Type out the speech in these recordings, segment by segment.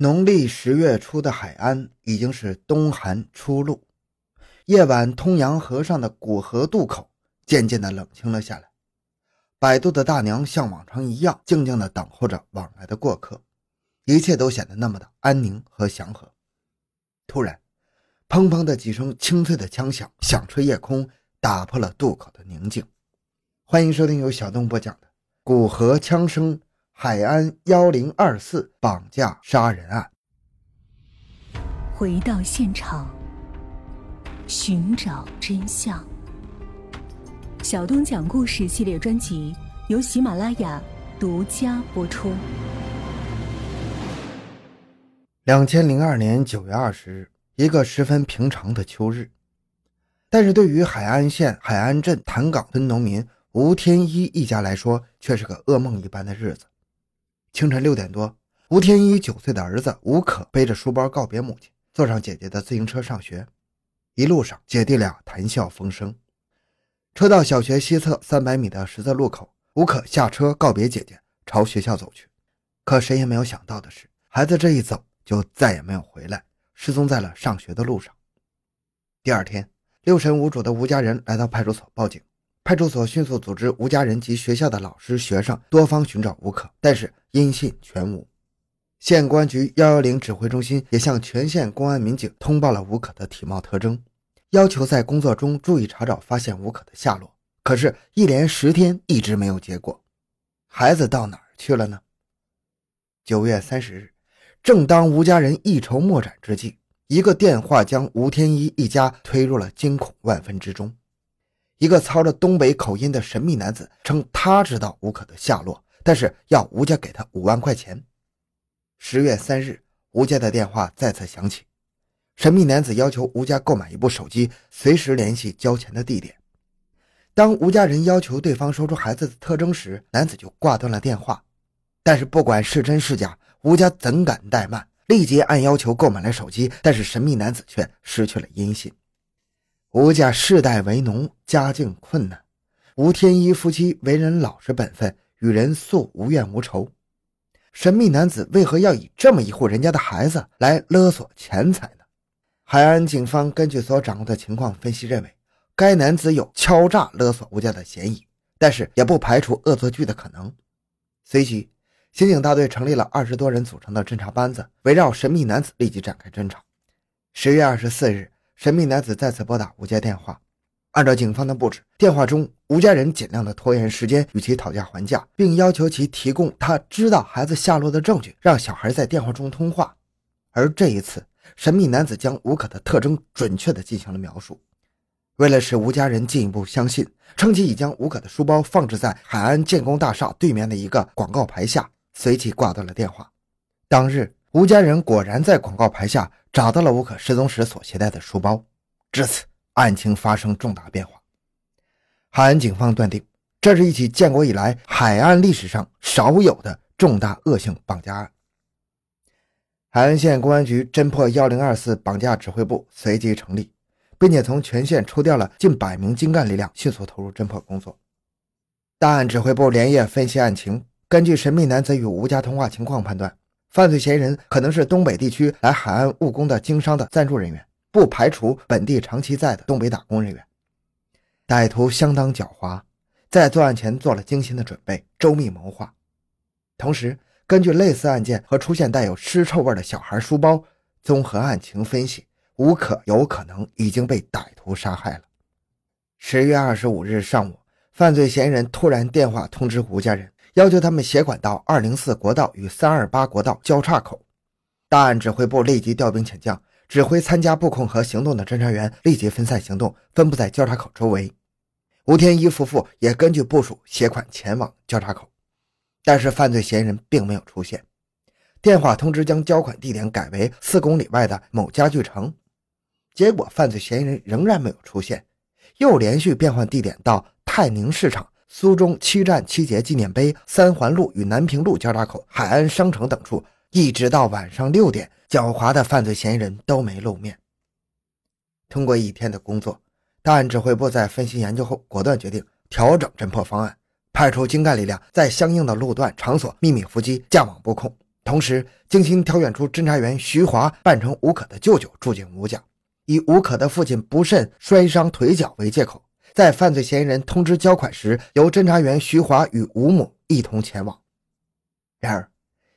农历十月初的海安已经是冬寒初露，夜晚通阳河上的古河渡口渐渐的冷清了下来。摆渡的大娘像往常一样静静的等候着往来的过客，一切都显得那么的安宁和祥和。突然，砰砰的几声清脆的枪响响彻夜空，打破了渡口的宁静。欢迎收听由小东播讲的《古河枪声》。海安幺零二四绑架杀人案，回到现场，寻找真相。小东讲故事系列专辑由喜马拉雅独家播出。两千零二年九月二十日，一个十分平常的秋日，但是对于海安县海安镇潭岗村农民吴天一一家来说，却是个噩梦一般的日子。清晨六点多，吴天一九岁的儿子吴可背着书包告别母亲，坐上姐姐的自行车上学。一路上，姐弟俩谈笑风生。车到小学西侧三百米的十字路口，吴可下车告别姐姐，朝学校走去。可谁也没有想到的是，孩子这一走就再也没有回来，失踪在了上学的路上。第二天，六神无主的吴家人来到派出所报警。派出所迅速组织吴家人及学校的老师、学生多方寻找吴可，但是音信全无。县公安局幺幺零指挥中心也向全县公安民警通报了吴可的体貌特征，要求在工作中注意查找发现吴可的下落。可是，一连十天一直没有结果。孩子到哪儿去了呢？九月三十日，正当吴家人一筹莫展之际，一个电话将吴天一一家推入了惊恐万分之中。一个操着东北口音的神秘男子称，他知道吴可的下落，但是要吴家给他五万块钱。十月三日，吴家的电话再次响起，神秘男子要求吴家购买一部手机，随时联系交钱的地点。当吴家人要求对方说出孩子的特征时，男子就挂断了电话。但是不管是真是假，吴家怎敢怠慢，立即按要求购买了手机，但是神秘男子却失去了音信。吴家世代为农，家境困难。吴天一夫妻为人老实本分，与人素无怨无仇。神秘男子为何要以这么一户人家的孩子来勒索钱财呢？海安警方根据所掌握的情况分析，认为该男子有敲诈勒索吴家的嫌疑，但是也不排除恶作剧的可能。随即，刑警大队成立了二十多人组成的侦查班子，围绕神秘男子立即展开侦查。十月二十四日。神秘男子再次拨打吴家电话，按照警方的布置，电话中吴家人尽量的拖延时间与其讨价还价，并要求其提供他知道孩子下落的证据，让小孩在电话中通话。而这一次，神秘男子将吴可的特征准确的进行了描述。为了使吴家人进一步相信，称其已将吴可的书包放置在海安建工大厦对面的一个广告牌下，随即挂断了电话。当日。吴家人果然在广告牌下找到了吴可失踪时所携带的书包，至此案情发生重大变化。海安警方断定，这是一起建国以来海岸历史上少有的重大恶性绑架案。海安县公安局侦破幺零二四绑架指挥部随即成立，并且从全县抽调了近百名精干力量，迅速投入侦破工作。大案指挥部连夜分析案情，根据神秘男子与吴家通话情况判断。犯罪嫌疑人可能是东北地区来海岸务工的经商的赞助人员，不排除本地长期在的东北打工人员。歹徒相当狡猾，在作案前做了精心的准备，周密谋划。同时，根据类似案件和出现带有尸臭味的小孩书包，综合案情分析，吴可有可能已经被歹徒杀害了。十月二十五日上午，犯罪嫌疑人突然电话通知吴家人。要求他们携款到二零四国道与三二八国道交叉口。大案指挥部立即调兵遣将，指挥参加布控和行动的侦查员立即分散行动，分布在交叉口周围。吴天一夫妇也根据部署携款前往交叉口，但是犯罪嫌疑人并没有出现。电话通知将交款地点改为四公里外的某家具城，结果犯罪嫌疑人仍然没有出现，又连续变换地点到泰宁市场。苏中七战七捷纪念碑、三环路与南平路交叉口、海安商城等处，一直到晚上六点，狡猾的犯罪嫌疑人都没露面。通过一天的工作，大案指挥部在分析研究后，果断决定调整侦破方案，派出精干力量在相应的路段、场所秘密伏击、架网布控，同时精心挑选出侦查员徐华扮成吴可的舅舅住进吴家，以吴可的父亲不慎摔伤腿脚为借口，在犯罪嫌疑人通知交款时，由侦查员徐华与吴某一同前往。然而，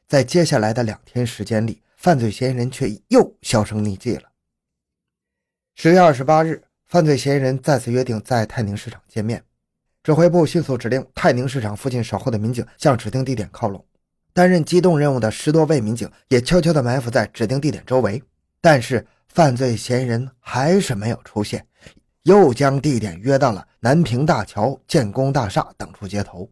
在接下来的两天时间里，犯罪嫌疑人却又销声匿迹了。十月二十八日，犯罪嫌疑人再次约定在泰宁市场见面。指挥部迅速指令泰宁市场附近守候的民警向指定地点靠拢。担任机动任务的十多位民警也悄悄地埋伏在指定地点周围。但是，犯罪嫌疑人还是没有出现，又将地点约到了南平大桥、建工大厦等处接头。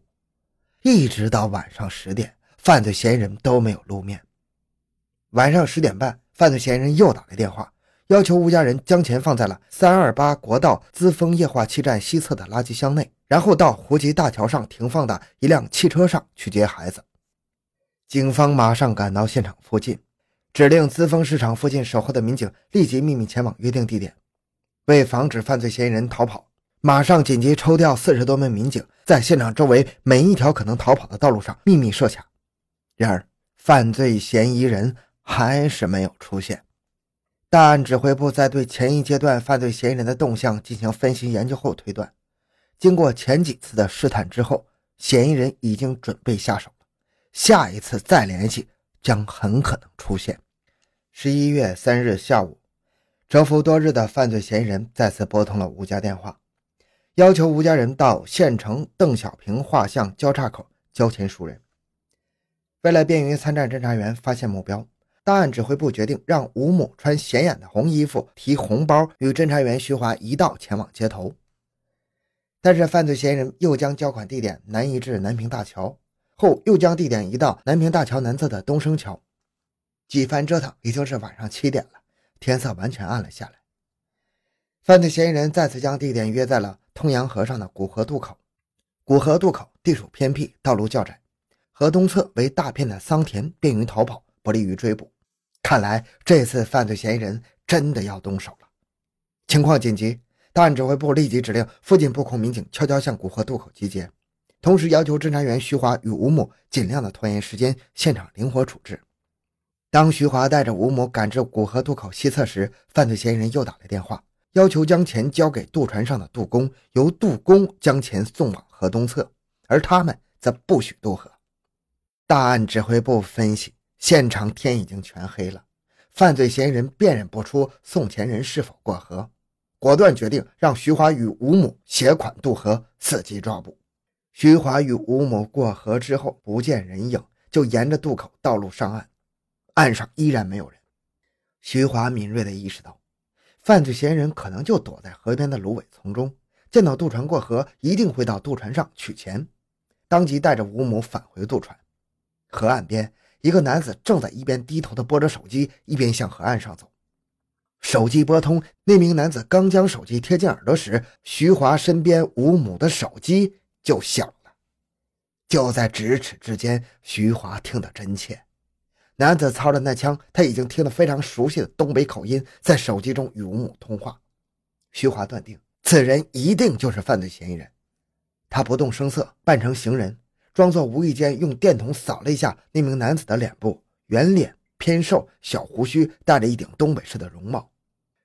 一直到晚上十点。犯罪嫌疑人都没有露面。晚上十点半，犯罪嫌疑人又打来电话，要求吴家人将钱放在了三二八国道资丰液化气站西侧的垃圾箱内，然后到湖集大桥上停放的一辆汽车上去接孩子。警方马上赶到现场附近，指令资丰市场附近守候的民警立即秘密前往约定地点。为防止犯罪嫌疑人逃跑，马上紧急抽调四十多名民警，在现场周围每一条可能逃跑的道路上秘密设卡。然而，犯罪嫌疑人还是没有出现。大案指挥部在对前一阶段犯罪嫌疑人的动向进行分析研究后推断，经过前几次的试探之后，嫌疑人已经准备下手了。下一次再联系将很可能出现。十一月三日下午，蛰伏多日的犯罪嫌疑人再次拨通了吴家电话，要求吴家人到县城邓小平画像交叉口交钱赎人。为了便于参战侦查员发现目标，档案指挥部决定让吴某穿显眼的红衣服，提红包，与侦查员徐华一道前往接头。但是犯罪嫌疑人又将交款地点南移至南平大桥，后又将地点移到南平大桥南侧的东升桥。几番折腾，已经是晚上七点了，天色完全暗了下来。犯罪嫌疑人再次将地点约在了通阳河上的古河渡口。古河渡口地处偏僻，道路较窄。河东侧为大片的桑田，便于逃跑，不利于追捕。看来这次犯罪嫌疑人真的要动手了。情况紧急，档案指挥部立即指令附近布控民警悄悄向古河渡口集结，同时要求侦查员徐华与吴某尽量的拖延时间，现场灵活处置。当徐华带着吴某赶至古河渡口西侧时，犯罪嫌疑人又打来电话，要求将钱交给渡船上的渡工，由渡工将钱送往河东侧，而他们则不许渡河。大案指挥部分析，现场天已经全黑了，犯罪嫌疑人辨认不出送钱人是否过河，果断决定让徐华与吴某携款渡河，伺机抓捕。徐华与吴某过河之后不见人影，就沿着渡口道路上岸，岸上依然没有人。徐华敏锐地意识到，犯罪嫌疑人可能就躲在河边的芦苇丛中，见到渡船过河，一定会到渡船上取钱，当即带着吴某返回渡船。河岸边，一个男子正在一边低头的拨着手机，一边向河岸上走。手机拨通，那名男子刚将手机贴近耳朵时，徐华身边吴母的手机就响了。就在咫尺之间，徐华听得真切。男子操着那枪，他已经听得非常熟悉的东北口音，在手机中与吴母通话。徐华断定，此人一定就是犯罪嫌疑人。他不动声色，扮成行人。装作无意间用电筒扫了一下那名男子的脸部，圆脸偏瘦，小胡须，戴着一顶东北式的绒帽。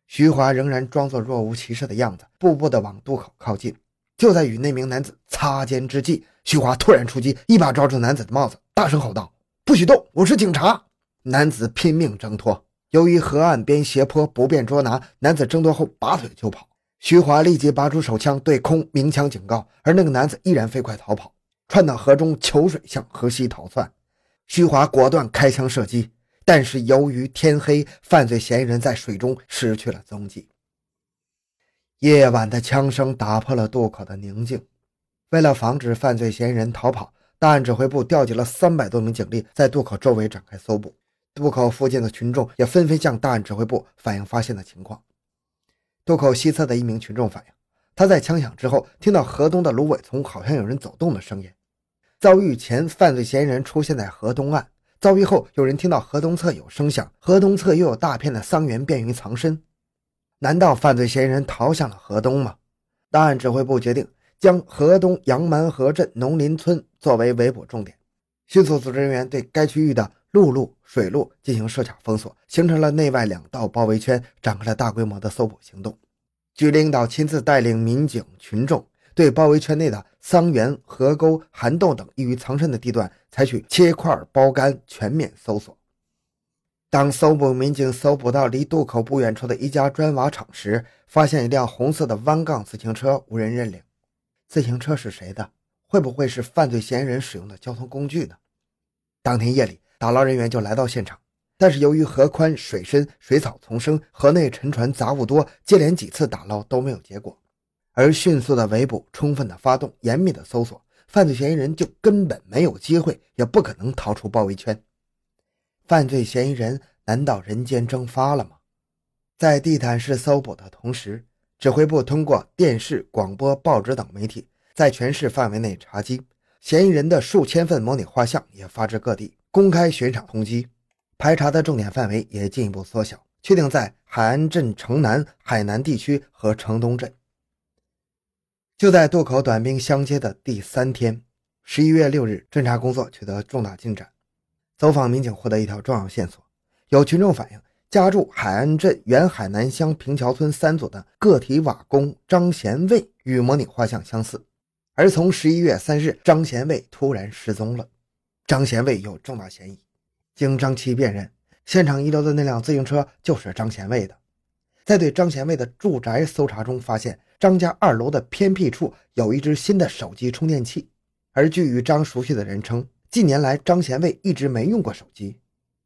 徐华仍然装作若无其事的样子，步步的往渡口靠近。就在与那名男子擦肩之际，徐华突然出击，一把抓住男子的帽子，大声吼道：“不许动！我是警察！”男子拼命挣脱，由于河岸边斜坡不便捉拿，男子挣脱后拔腿就跑。徐华立即拔出手枪对空鸣枪警告，而那个男子依然飞快逃跑。窜到河中求水，向河西逃窜。徐华果断开枪射击，但是由于天黑，犯罪嫌疑人在水中失去了踪迹。夜晚的枪声打破了渡口的宁静。为了防止犯罪嫌疑人逃跑，大案指挥部调集了三百多名警力，在渡口周围展开搜捕。渡口附近的群众也纷纷向大案指挥部反映发现的情况。渡口西侧的一名群众反映。他在枪响之后，听到河东的芦苇丛好像有人走动的声音。遭遇前，犯罪嫌疑人出现在河东岸；遭遇后，有人听到河东侧有声响，河东侧又有大片的桑园，便于藏身。难道犯罪嫌疑人逃向了河东吗？大案指挥部决定将河东杨蛮河镇农林村作为围捕重点，迅速组织人员对该区域的陆路、水路进行设卡封锁，形成了内外两道包围圈，展开了大规模的搜捕行动。局领导亲自带领民警群众，对包围圈内的桑园、河沟、涵洞等易于藏身的地段采取切块包干全面搜索。当搜捕民警搜捕到离渡口不远处的一家砖瓦厂时，发现一辆红色的弯杠自行车，无人认领。自行车是谁的？会不会是犯罪嫌疑人使用的交通工具呢？当天夜里，打捞人员就来到现场，但是由于河宽水深、水草丛生，河内沉船杂物多，接连几次打捞都没有结果。而迅速的围捕、充分的发动、严密的搜索，犯罪嫌疑人就根本没有机会，也不可能逃出包围圈。犯罪嫌疑人难道人间蒸发了吗？在地毯式搜捕的同时，指挥部通过电视、广播、报纸等媒体，在全市范围内查缉。嫌疑人的数千份模拟画像也发至各地，公开悬赏通缉，排查的重点范围也进一步缩小，确定在海安镇城南、海南地区和城东镇。就在渡口短兵相接的第三天，十一月六日，侦查工作取得重大进展。走访民警获得一条重要线索：有群众反映，家住海安镇原海南乡平桥村三组的个体瓦工张贤卫与模拟画像相似。而从十一月三日，张贤卫突然失踪了。张贤卫有重大嫌疑。经张七辨认，现场遗留的那辆自行车就是张贤卫的。在对张贤卫的住宅搜查中，发现张家二楼的偏僻处有一只新的手机充电器。而据与张熟悉的人称，近年来张贤卫一直没用过手机。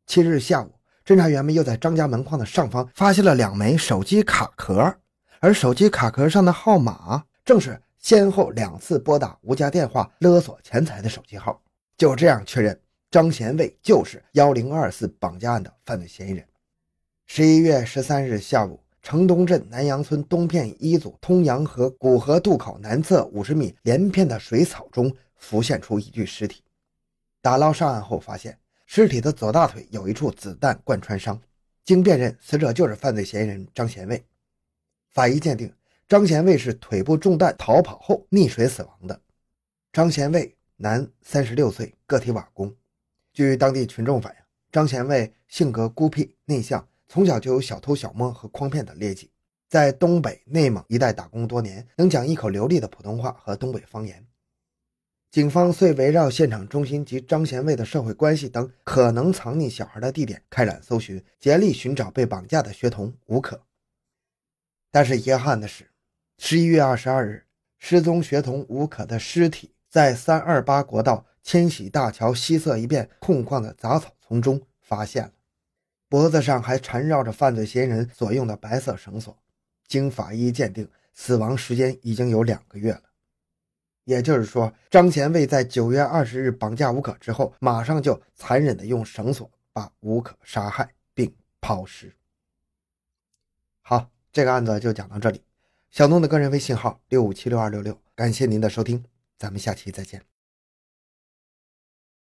七日下午，侦查员们又在张家门框的上方发现了两枚手机卡壳，而手机卡壳上的号码正是。先后两次拨打吴家电话勒索钱财的手机号，就这样确认张贤卫就是幺零二四绑架案的犯罪嫌疑人。十一月十三日下午，城东镇南阳村东片一组通阳河古河渡口南侧五十米连片的水草中浮现出一具尸体。打捞上岸后发现，尸体的左大腿有一处子弹贯穿伤，经辨认，死者就是犯罪嫌疑人张贤卫。法医鉴定。张贤卫是腿部中弹逃跑后溺水死亡的。张贤卫，男，三十六岁，个体瓦工。据当地群众反映，张贤卫性格孤僻内向，从小就有小偷小摸和诓骗的劣迹，在东北、内蒙一带打工多年，能讲一口流利的普通话和东北方言。警方遂围绕现场中心及张贤卫的社会关系等可能藏匿小孩的地点开展搜寻，竭力寻找被绑架的学童吴可。但是遗憾的是。十一月二十二日，失踪学童吴可的尸体在三二八国道千禧大桥西侧一片空旷的杂草丛中发现了，脖子上还缠绕着犯罪嫌疑人所用的白色绳索。经法医鉴定，死亡时间已经有两个月了。也就是说，张贤卫在九月二十日绑架吴可之后，马上就残忍地用绳索把吴可杀害并抛尸。好，这个案子就讲到这里。小东的个人微信号六五七六二六六，感谢您的收听，咱们下期再见。